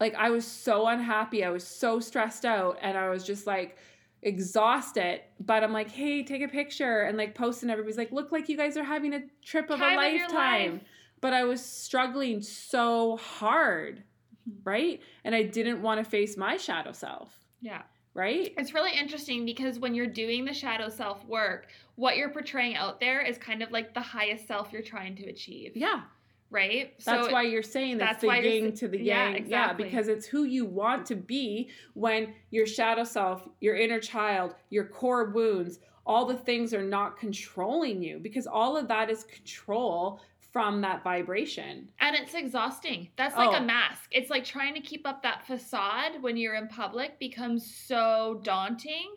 like I was so unhappy. I was so stressed out, and I was just like exhausted. But I'm like, hey, take a picture, and like post, and Everybody's like, look like you guys are having a trip of Time a of lifetime. life. But I was struggling so hard, Mhm. right? And I didn't want to face my shadow self, Yeah. right? It's really interesting because when you're doing the shadow self work, what you're portraying out there is kind of like the highest self you're trying to achieve. Yeah. Right? That's why you're saying that's, that's the yin to the yang. yeah, exactly. Yeah, because it's who you want to be when your shadow self, your inner child, your core wounds, all the things are not controlling you because all of that is control from that vibration. And it's exhausting. That's like Oh. a mask. It's like trying to keep up that facade when you're in public becomes so daunting.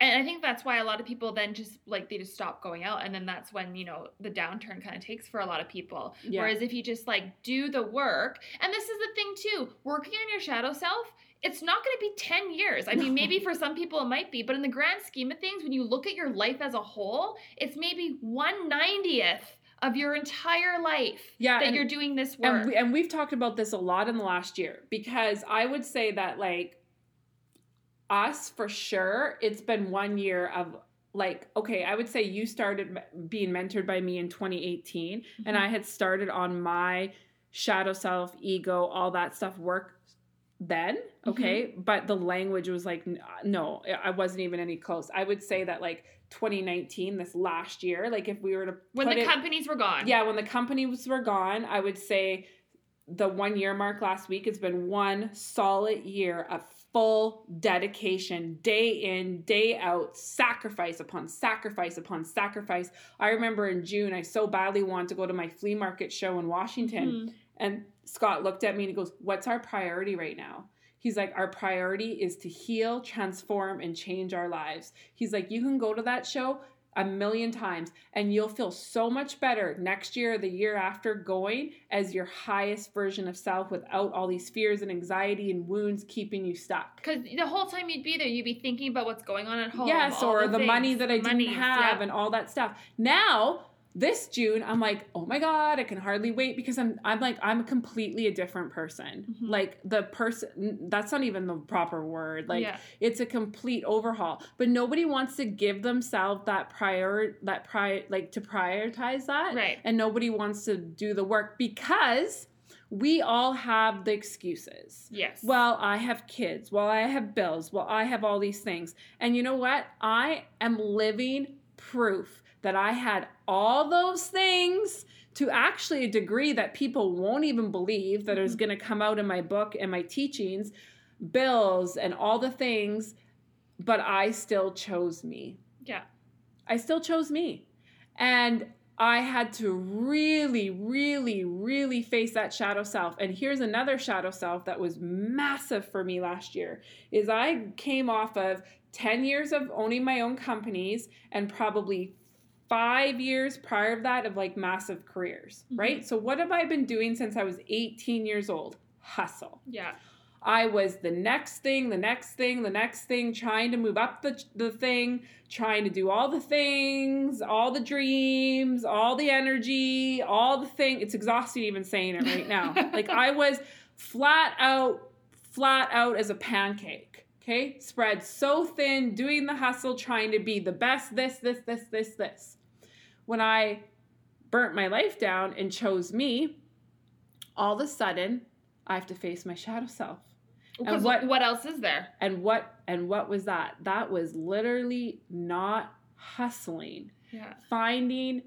And I think that's why a lot of people then just like they just stop going out and then that's when, you know, the downturn kind of takes for a lot of people. Yeah. Whereas if you just like do the work, and this is the thing too, working on your shadow self, it's not going to be 10 years. I mean, maybe [laughs] for some people it might be, but in the grand scheme of things, when you look at your life as a whole, it's maybe 190th of your entire life Yeah, that and- you're doing this work. And, we, and we've talked about this a lot in the last year because I would say that like us for sure, it's been one year of like okay, I would say you started being mentored by me in 2018 and Mhm. I had started on my shadow self, ego, all that stuff work then, okay? But the language was like no, I wasn't even any close. I would say that like 2019 this last year, like if we were to when the it- companies were gone. yeah, when the companies were gone, I would say the one year mark last week, it's been one solid year of full dedication, day in, day out, sacrifice upon sacrifice upon sacrifice. I remember in June, I so badly wanted to go to my flea market show in Washington. Mhm. And Scott looked at me and he goes, What's our priority right now? He's like, Our priority is to heal, transform, and change our lives. He's like, You can go to that show a million times and you'll feel so much better next year the year after going as your highest version of self without all these fears and anxiety and wounds keeping you stuck. Because the whole time you'd be there, you'd be thinking about what's going on at home. yes, or the, money things, that I the didn't have yeah. and all that stuff. Now, this June, I'm like, oh my god, I can hardly wait because I'm I'm like I'm completely a different person. Mhm. Like the person that's not even the proper word. Like yeah. it's a complete overhaul. But nobody wants to give themselves that prior that prior like to prioritize that. Right. And nobody wants to do the work because we all have the excuses. Yes. Well, I have kids. Well, I have bills. Well, I have all these things. And you know what? I am living proof that I had all those things to actually a degree that people won't even believe that is Mhm. going to come out in my book and my teachings, bills and all the things, but I still chose me. yeah. I still chose me. And I had to really, really, really face that shadow self. And here's another shadow self that was massive for me last year is I came off of 10 years of owning my own companies and probably five years prior to that of like massive careers, Mhm. right? So what have I been doing since I was 18 years old? Hustle. Yeah. I was the next thing, the next thing, the next thing, trying to move up the, the thing, trying to do all the things, all the dreams, all the energy, all the thing. It's exhausting even saying it right now. [laughs] like I was flat out, flat out as a pancake. Okay, spread so thin, doing the hustle, trying to be the best, this, this, this, this, this. When I burnt my life down and chose me, all of a sudden, I have to face my shadow self. And what- what, else is there? And what and what was that? That was literally not hustling, Yeah. finding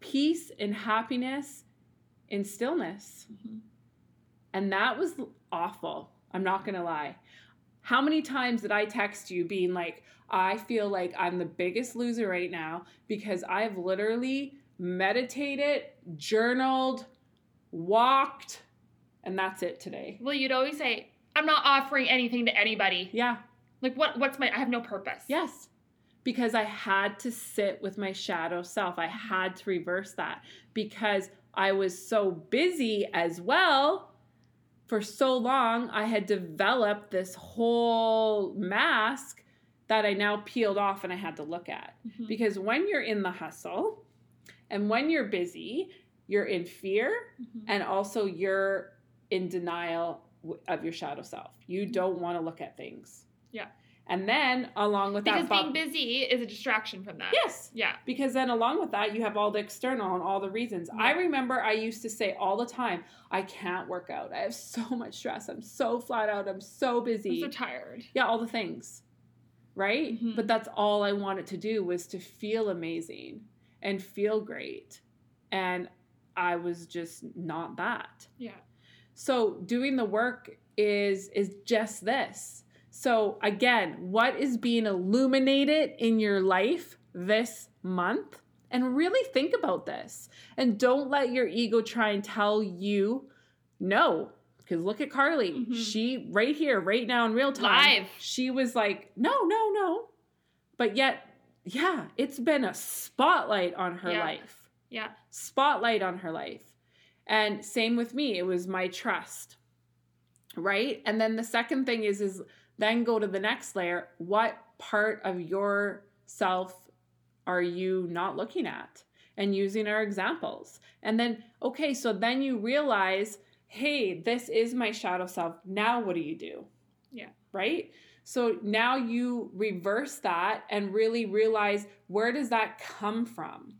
peace and happiness in stillness. Mhm. And that was awful. I'm not going to lie. How many times did I text you being like, I feel like I'm the biggest loser right now because I've literally meditated, journaled, walked, and that's it today. Well, you'd always say, I'm not offering anything to anybody. Yeah. Like what what's my I have no purpose. Yes. Because I had to sit with my shadow self. I had to reverse that because I was so busy as well. For so long, I had developed this whole mask that I now peeled off and I had to look at. Mhm. Because when you're in the hustle and when you're busy, you're in fear Mhm. and also you're in denial of your shadow self. You don't want to look at things. Yeah. And then along with Because that, Because being busy is a distraction from that. yes, Yeah. because then along with that, you have all the external and all the reasons. I remember I used to say all the time, I can't work out. I have so much stress. I'm so flat out. I'm so I'm busy. so tired. yeah, all the things. Right? Mhm. But that's all I wanted to do was to feel amazing and feel great. And I was just not that. Yeah. So doing the work is is just this. So again, what is being illuminated in your life this month? And really think about this. And don't let your ego try and tell you no. Because look at Carly. Mhm. She right here, right now in real time. Live. She was like, no, no, no. But yet, yeah, it's been a spotlight on her Yeah. life Yeah. spotlight on her life. And same with me, it was my trust. Right? And then the second thing is is then go to the next layer. What part of yourself are you not looking at? And using our examples. And then okay, so then you realize, hey, this is my shadow self. Now what do you do? Yeah. Right? So now you reverse that and really realize where does that come from?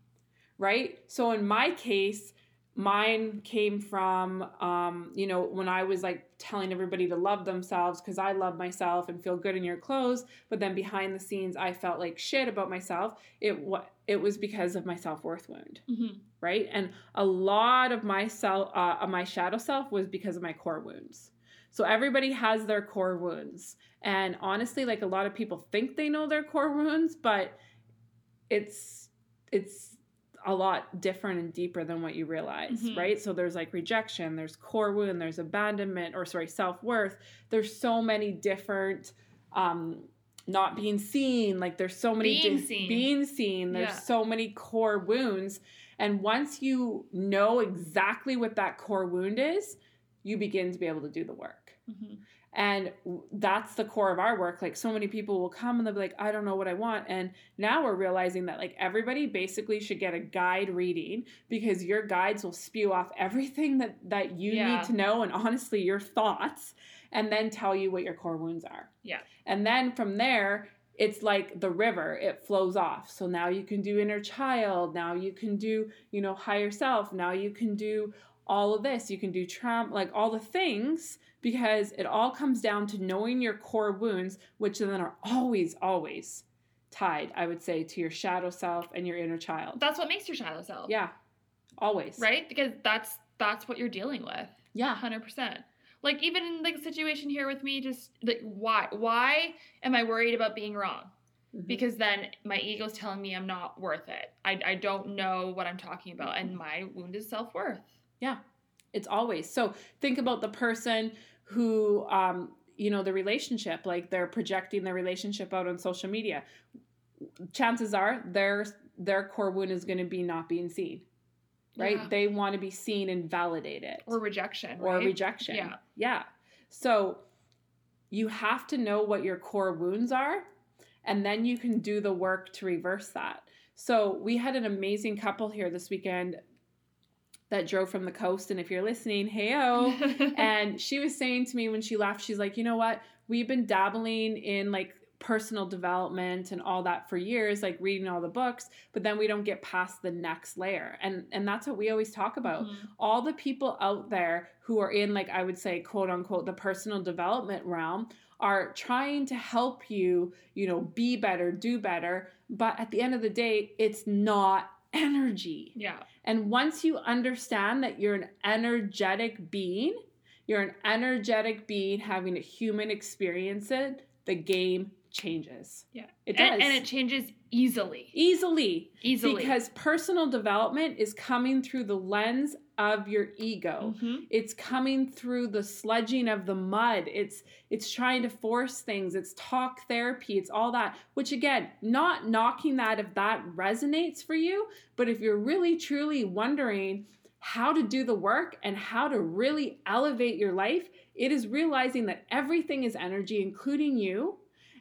right? So in my case, mine came from, um, you know, when I was like telling everybody to love themselves because I love myself and feel good in your clothes, but then behind the scenes I felt like shit about myself. It what it was because of my self worth wound, hmm right? And a lot of my self, uh, my shadow self, was because of my core wounds. So everybody has their core wounds, and honestly, like a lot of people think they know their core wounds, but it's it's a lot different and deeper than what you realize, Mhm. right? So there's like rejection, there's core wound, there's abandonment, or sorry, self worth. There's so many different, um, not being seen. Like there's so many Being di- seen. being seen. There's Yeah. so many core wounds, and once you know exactly what that core wound is, you begin to be able to do the work. hmm And that's the core of our work. Like so many people will come and they'll be like, I don't know what I want. And now we're realizing that like everybody basically should get a guide reading because your guides will spew off everything that that you Yeah. need to know and honestly your thoughts and then tell you what your core wounds are. Yeah. And then from there, it's like the river, it flows off. So now you can do inner child, now you can do, you know, higher self, now you can do all of this. You can do trauma, like all the things, because it all comes down to knowing your core wounds, which then are always, always tied, I would say, to your shadow self and your inner child. That's what makes your shadow self. Yeah, always. Right? Because that's that's what you're dealing with. Yeah. hundred percent. Like even in like the situation here with me, just like why why am I worried about being wrong? Mhm. Because then my ego's telling me I'm not worth it. I I don't know what I'm talking about, and my wound is self worth. Yeah, it's always. So think about the person who, um, you know, the relationship, like they're projecting their relationship out on social media. Chances are their their core wound is going to be not being seen, right? Yeah. They want to be seen and validated. Or rejection. or right? rejection. Yeah. Yeah. So you have to know what your core wounds are, and then you can do the work to reverse that. So we had an amazing couple here this weekend that drove from the coast. And if you're listening, hey [laughs] and she was saying to me when she left, she's like, you know what? We've been dabbling in like personal development and all that for years, like reading all the books, but then we don't get past the next layer. And and that's what we always talk about Mhm. all the people out there who are in like i would say quote unquote the personal development realm are trying to help you you know be better do better but at the end of the day it's not energy Yeah. and once you understand that you're an energetic being you're an energetic being having a human experience it the game changes Yeah. it does And, and it changes easily. easily Easily. because personal development is coming through the lens of your ego. Mhm. It's coming through the sludging of the mud. It's it's trying to force things. It's talk therapy. It's all that. Which again, not knocking that if that resonates for you, but if you're really truly wondering how to do the work and how to really elevate your life, it is realizing that everything is energy including you.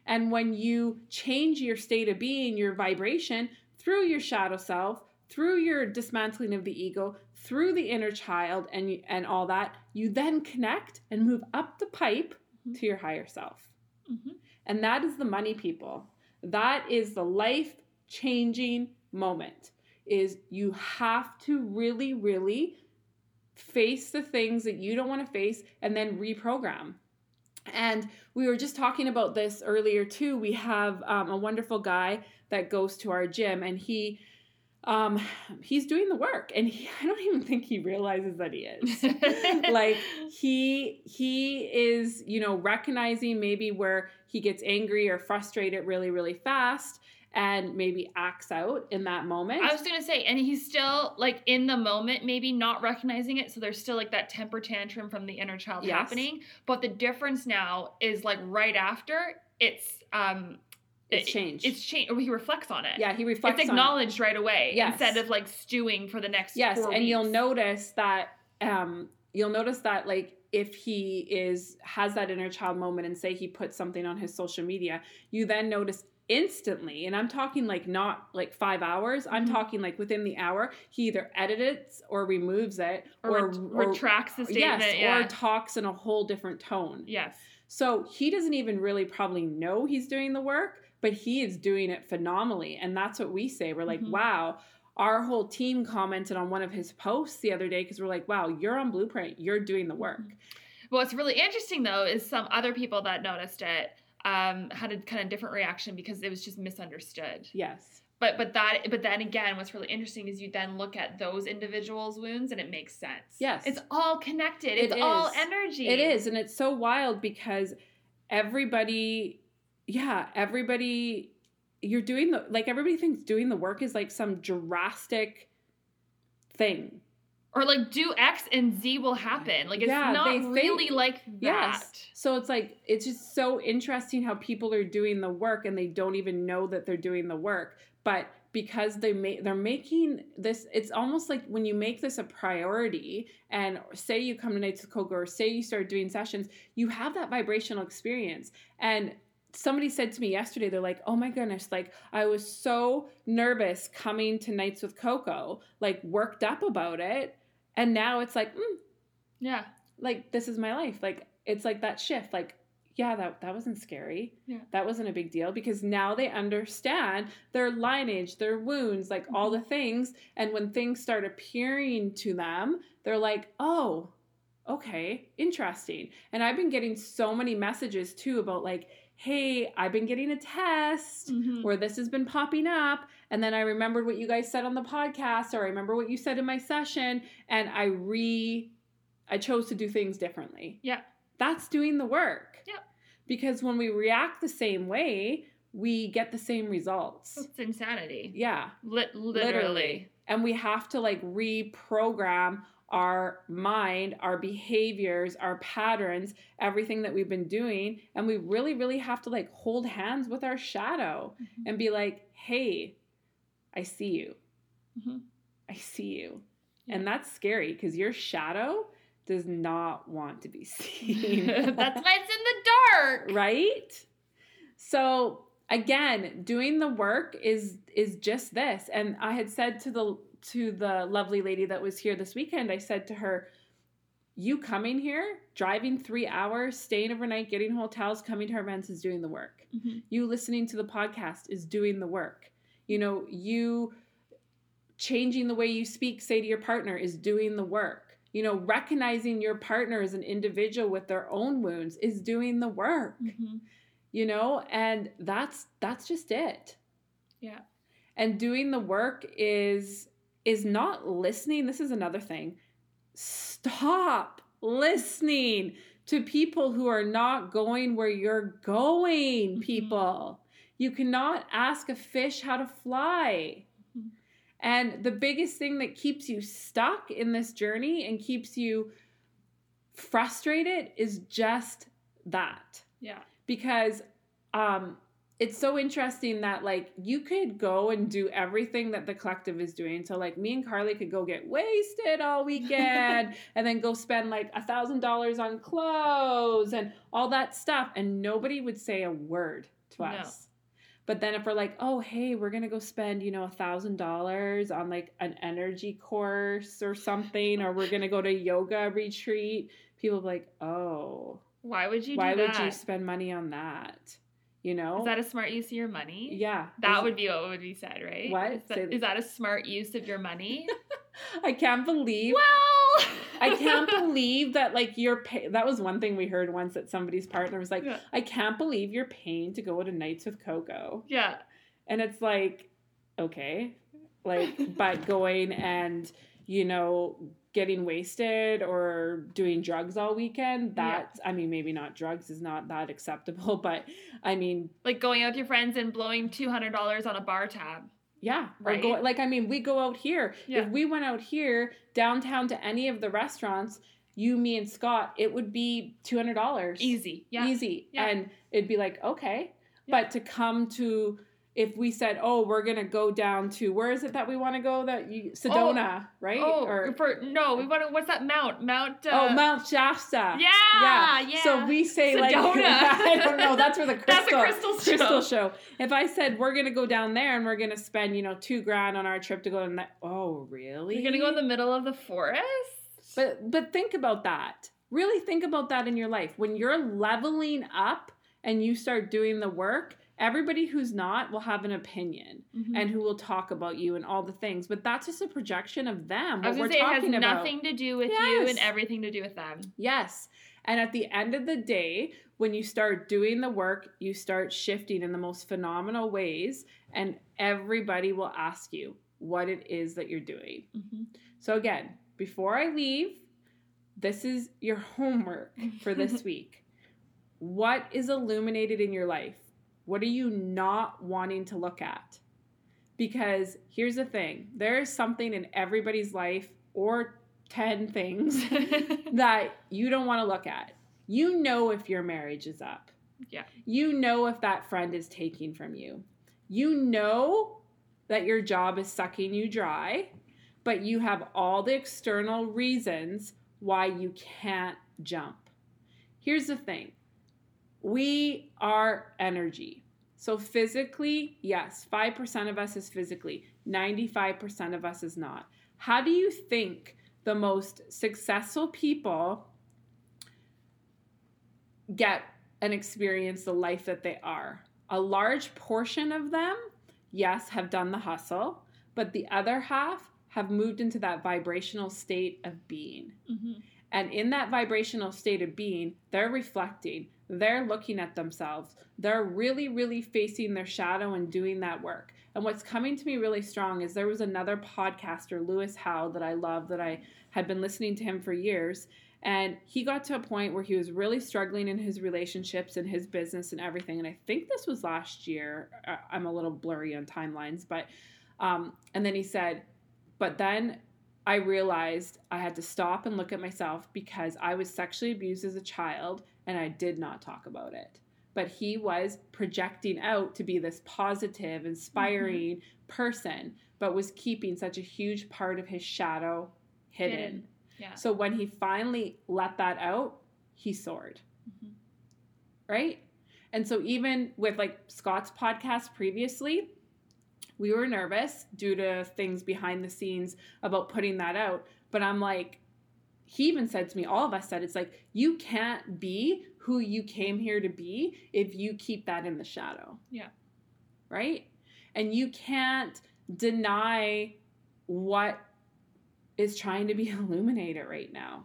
And when you change your state of being, your vibration through your shadow self, through your dismantling of the ego, through the inner child and and all that, you then connect and move up the pipe Mhm. to your higher self. Mhm. And that is the money people. That is the life changing moment. Is you have to really really face the things that you don't want to face and then reprogram. And we were just talking about this earlier too. We have um, a wonderful guy that goes to our gym and he um he's doing the work and he, I don't even think he realizes that he is. [laughs] like he he is you know recognizing maybe where he gets angry or frustrated really really fast and maybe acts out in that moment I was gonna say, and he's still like in the moment, maybe not recognizing it. So there's still like that temper tantrum from the inner child Yes. happening. But the difference now is like right after it's um it's it- changed it's changed he reflects on it. yeah he reflects It's on it. It's acknowledged right away Yes. instead of like stewing for the next yes and you'll notice that um you'll notice that like if he is has that inner child moment and say he puts something on his social media you then notice instantly and i'm talking like not like five hours i'm Mhm. talking like within the hour he either edits or removes it or, or, ret- or retracts the statement. yes yeah. or talks in a whole different tone yes. so he doesn't even really probably know he's doing the work, but he is doing it phenomenally. And that's what we say. We're like, Mhm. wow. Our whole team commented on one of his posts the other day because we're like, wow, you're on Blueprint. You're doing the work. What's really interesting though is some other people that noticed it um, had a kind of different reaction because it was just misunderstood. Yes. But but that but then again, what's really interesting is you then look at those individuals' wounds and it makes sense. Yes. it's all connected. It It's all energy. It is. And it's so wild because everybody, yeah, everybody, you're doing the, like, everybody thinks doing the work is like some drastic thing. Or like do X and Z will happen. Like it's Yeah, not really think- like that. Yes. So it's like it's just so interesting how people are doing the work and they don't even know that they're doing the work. But because they make they're making this it's almost like when you make this a priority and say you come to Nights with Coco or say you start doing sessions, you have that vibrational experience. And somebody said to me yesterday, they're like, oh my goodness, like I was so nervous coming to Nights with Coco, like worked up about it. And now it's like, mm, Yeah. like this is my life. Like it's like that shift. Like yeah that that wasn't scary. Yeah. that wasn't a big deal because now they understand their lineage their wounds like all the things. And when things start appearing to them they're like oh okay interesting and i've been getting so many messages too about like hey i've been getting a test Mhm. where this has been popping up and then i remembered what you guys said on the podcast or i remember what you said in my session and i re i chose to do things differently Yeah. that's doing the work Yep. because when we react the same way we get the same results It's insanity. yeah Lit- literally. literally and we have to like reprogram our mind, our behaviors, our patterns, everything that we've been doing. And we really, really have to like hold hands with our shadow Mhm. and be like, hey, I see you. Mhm. I see you. Yeah. And that's scary because your shadow does not want to be [laughs] seen. [laughs] That's why it's in the dark. right so again doing the work is is just this and i had said to the to the lovely lady that was here this weekend i said to her you coming here driving three hours staying overnight getting hotels coming to our events is doing the work Mhm. you listening to the podcast is doing the work you know you changing the way you speak say to your partner is doing the work you know recognizing your partner as an individual with their own wounds is doing the work Mhm. you know and that's that's just it Yeah. and doing the work is is not listening this is another thing stop listening to people who are not going where you're going Mhm. people you cannot ask a fish how to fly Mhm. And the biggest thing that keeps you stuck in this journey and keeps you frustrated is just that. Yeah. Because um it's so interesting that like you could go and do everything that the collective is doing. So like me and Carly could go get wasted all weekend [laughs] and then go spend like a thousand dollars on clothes and all that stuff, and nobody would say a word to No. us. But then if we're like, oh hey, we're gonna go spend you know a thousand dollars on like an energy course or something, or we're gonna go to yoga retreat, people be like, oh, Why would you why would you spend money on that? You know? Is that a smart use of your money? yeah. That Is- would be what would be said, right? What is that, is that a smart use of your money? [laughs] I can't believe well, I can't [laughs] believe that like you're pay- that was one thing we heard once that somebody's partner was like, Yeah. I can't believe you're paying to go to nights with Coco. yeah. And it's like, okay. Like, but going and, you know, getting wasted or doing drugs all weekend, Yeah. I mean, maybe not drugs is not that acceptable, [laughs] but I mean, Like going out with your friends and blowing two hundred dollars on a bar tab. Yeah, Right? go like I mean, we go out here. Yeah. If we went out here downtown to any of the restaurants, you, me, and Scott, it would be two hundred dollars. Easy. Yeah. easy, Yeah. and it'd be like okay. But to come to, if we said, oh, we're gonna go down to where is it that we want to go? That you Sedona, right? Oh, or for no, we want to. What's that Mount? Mount. Uh, oh, Mount Shasta. Yeah, yeah. So we say like [laughs] Sedona. I don't know. That's where the crystal [laughs] That's a crystal [laughs] show. crystal show. If I said we're gonna go down there and we're gonna spend you know two grand on our trip to go in that, oh really? You're gonna go in the middle of the forest. But but think about that. Really think about that in your life. When you're leveling up and you start doing the work, everybody who's not will have an opinion Mhm. and who will talk about you and all the things. But that's just a projection of them. I was What we're say it has talking about. nothing to do with you and everything to do with them. Yes. And at the end of the day, when you start doing the work, you start shifting in the most phenomenal ways, and everybody will ask you what it is that you're doing. Mm-hmm. So, again, before I leave, this is your homework for this [laughs] week. What is illuminated in your life? What are you not wanting to look at? Because here's the thing there is something in everybody's life, or 10 things, [laughs] that you don't want to look at. You know if your marriage is up. Yeah. You know if that friend is taking from you. You know that your job is sucking you dry, but you have all the external reasons why you can't jump. Here's the thing we are energy. So, physically, yes, 5% of us is physically, 95% of us is not. How do you think the most successful people get and experience the life that they are? A large portion of them, yes, have done the hustle, but the other half have moved into that vibrational state of being. Mm-hmm. And in that vibrational state of being, they're reflecting, they're looking at themselves, they're really, really facing their shadow and doing that work. And what's coming to me really strong is there was another podcaster, Lewis Howes, that I love, that I had been listening to him for years. And he got to a point where he was really struggling in his relationships and his business and everything. And I think this was last year. Uh, I'm a little blurry on timelines, but, um, and then he said, but then I realized I had to stop and look at myself because I was sexually abused as a child and I did not talk about it. But he was projecting out to be this positive, inspiring person, but was keeping such a huge part of his shadow hidden. Hidden. Yeah. So when he finally let that out, he soared. Mhm. Right? And so even with like Scott's podcast previously, we were nervous due to things behind the scenes about putting that out. But I'm like, he even said to me, all of us said, it's like, you can't be who you came here to be if you keep that in the shadow. Yeah. Right? And you can't deny what is trying to be [laughs] illuminated right now.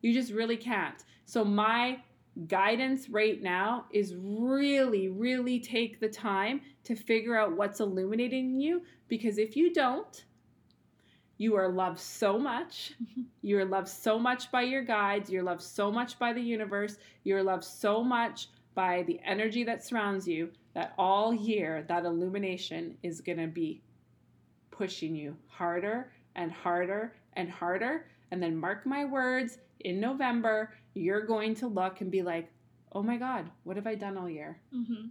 You just really can't. So, my guidance right now is really, really take the time to figure out what's illuminating you because if you don't, you are loved so much. [laughs] You are loved so much by your guides. You're loved so much by the universe. You're loved so much by the energy that surrounds you that all year that illumination is going to be pushing you harder and harder and harder. And then, mark my words, in November, you're going to look and be like, oh my God, what have I done all year? Mm-hmm.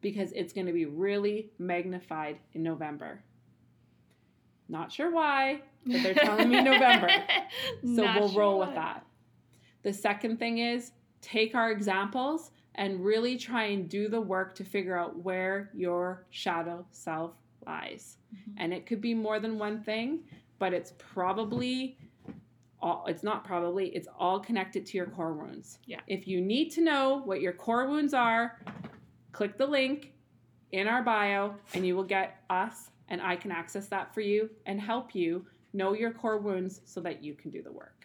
Because it's going to be really magnified in November. Not sure why, but they're telling me November. [laughs] So Not we'll sure roll with that. The second thing is take our examples and really try and do the work to figure out where your shadow self lies. Mhm. And it could be more than one thing, but it's probably all it's not probably, it's all connected to your core wounds. Yeah. If you need to know what your core wounds are, click the link in our bio and you will get us and I can access that for you and help you know your core wounds so that you can do the work.